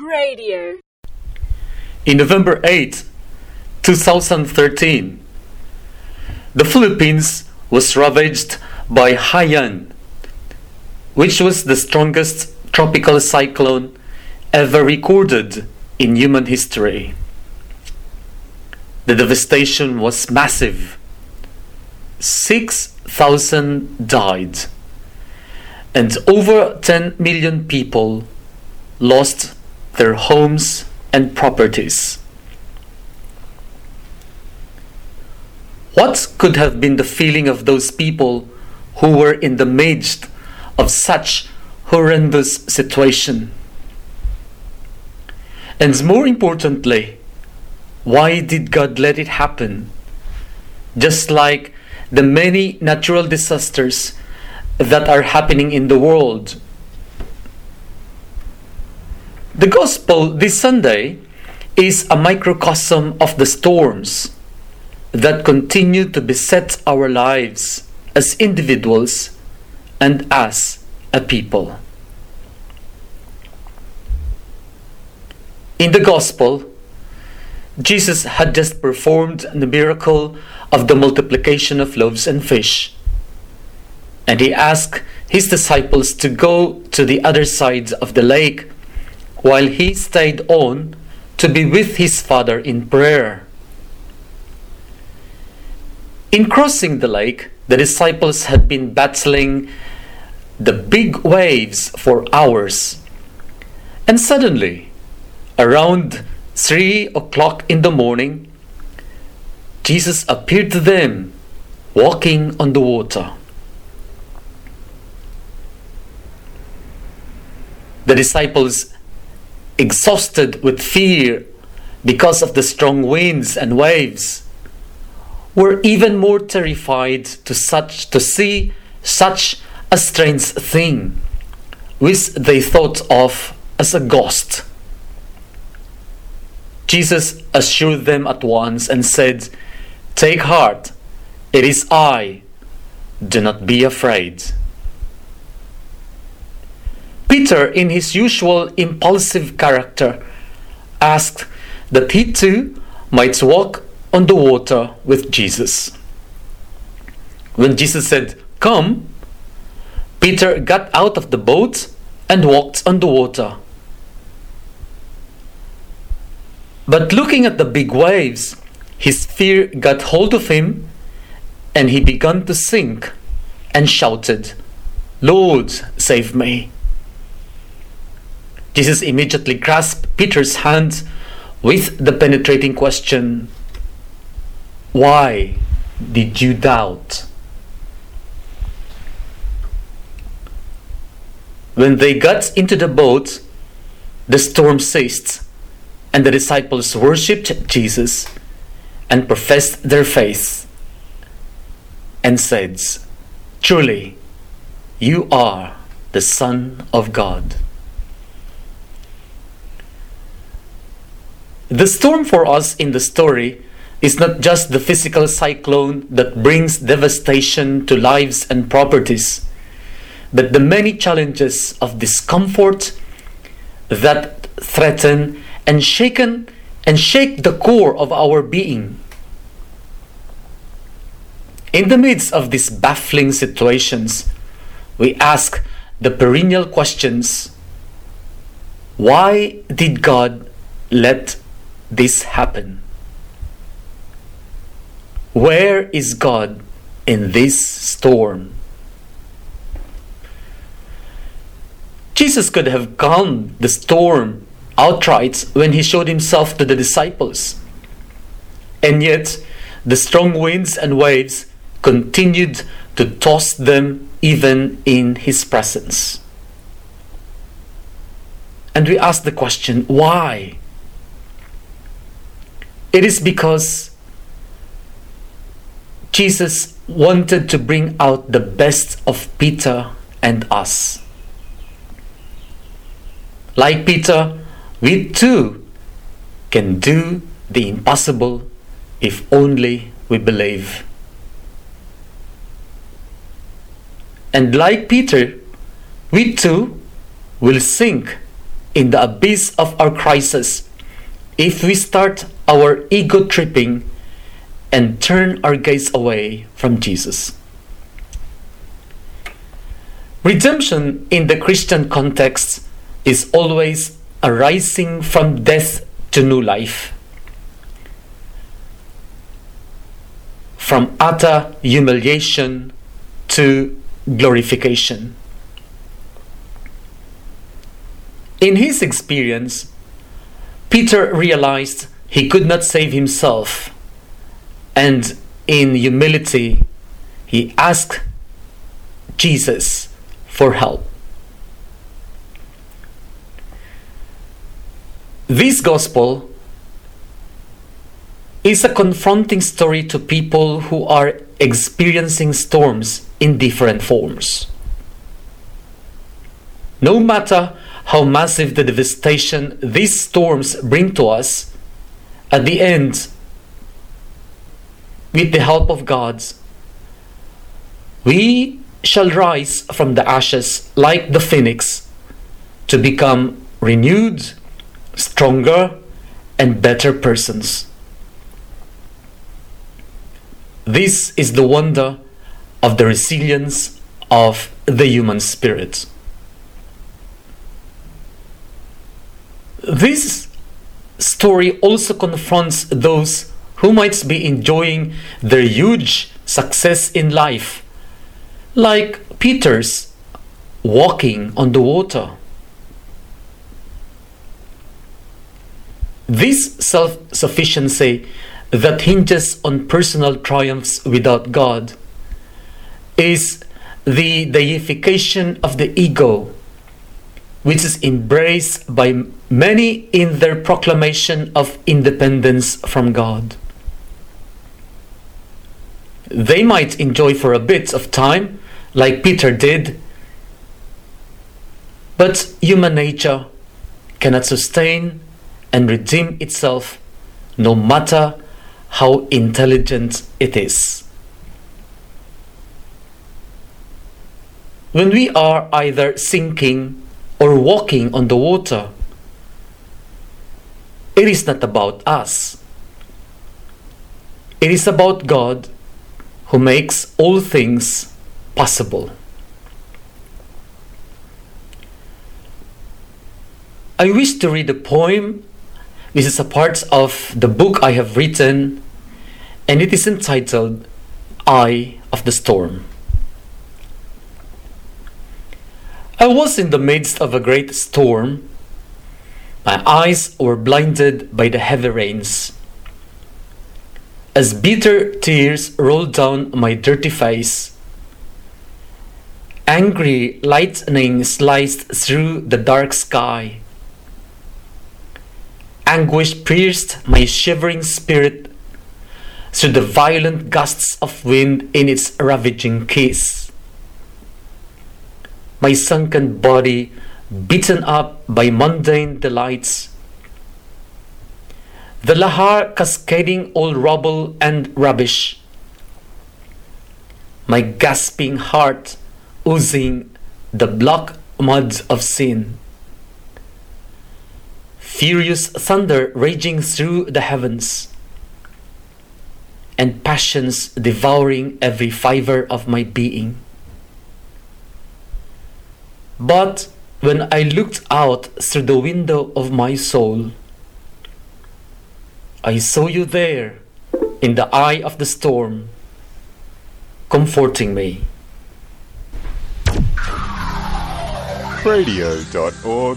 Radio. In November 8, 2013, the Philippines was ravaged by Haiyan, which was the strongest tropical cyclone ever recorded in human history. The devastation was massive. 6,000 died, and over 10 million people lost their homes and properties. What could have been the feeling of those people who were in the midst of such horrendous situation? And more importantly, why did God let it happen? Just like the many natural disasters that are happening in the world. The gospel this Sunday is a microcosm of the storms that continue to beset our lives as individuals and as a people. In the gospel, Jesus had just performed the miracle of the multiplication of loaves and fish. And he asked his disciples to go to the other side of the lake while he stayed on to be with his Father in prayer. In crossing the lake, the disciples had been battling the big waves for hours. And suddenly, around three o'clock in the morning, Jesus appeared to them walking on the water. The disciples, exhausted with fear because of the strong winds and waves, were even more terrified to such to see such a strange thing, which they thought of as a ghost. Jesus assured them at once and said, Take heart, it is I. Do not be afraid. Peter, in his usual impulsive character, asked that he too might walk on the water with Jesus. When Jesus said, Come, Peter got out of the boat and walked on the water. But looking at the big waves, his fear got hold of him and he began to sink and shouted, Lord, save me. Jesus immediately grasped Peter's hand with the penetrating question, Why did you doubt? When they got into the boat, the storm ceased, and the disciples worshipped Jesus and professed their faith and said, Truly, you are the Son of God. The storm for us in the story is not just the physical cyclone that brings devastation to lives and properties, but the many challenges of discomfort that threaten and shaken and shake the core of our being. In the midst of these baffling situations, we ask the perennial questions why did God let this happen? Where is God in this storm? Jesus could have calmed the storm outright when he showed himself to the disciples. And yet, the strong winds and waves continued to toss them even in his presence. And we ask the question why? It is because Jesus wanted to bring out the best of Peter and us. Like Peter, we too can do the impossible if only we believe. And like Peter, we too will sink in the abyss of our crisis if we start our ego tripping and turn our gaze away from Jesus. Redemption in the Christian context is always arising from death to new life, from utter humiliation to glorification. In his experience, Peter realized he could not save himself, and in humility, he asked Jesus for help. This gospel is a confronting story to people who are experiencing storms in different forms. No matter how massive the devastation these storms bring to us, at the end, with the help of God, we shall rise from the ashes like the phoenix to become renewed, stronger, and better persons. This is the wonder of the resilience of the human spirit. This story also confronts those who might be enjoying their huge success in life, like Peter's walking on the water. This self sufficiency that hinges on personal triumphs without God is the deification of the ego which is embraced by many in their proclamation of independence from God. They might enjoy for a bit of time, like Peter did, but human nature cannot sustain and redeem itself no matter how intelligent it is. When we are either sinking or walking on the water. It is not about us. It is about God who makes all things possible. I wish to read a poem. This is a part of the book I have written, and it is entitled Eye of the Storm. I was in the midst of a great storm. My eyes were blinded by the heavy rains. As bitter tears rolled down my dirty face, angry lightning sliced through the dark sky. Anguish pierced my shivering spirit through the violent gusts of wind in its ravaging kiss my sunken body beaten up by mundane delights. The lahar cascading all rubble and rubbish. My gasping heart oozing the black mud of sin. Furious thunder raging through the heavens, and passions devouring every fiber of my being. But when I looked out through the window of my soul, I saw you there in the eye of the storm, comforting me. Radio.org.au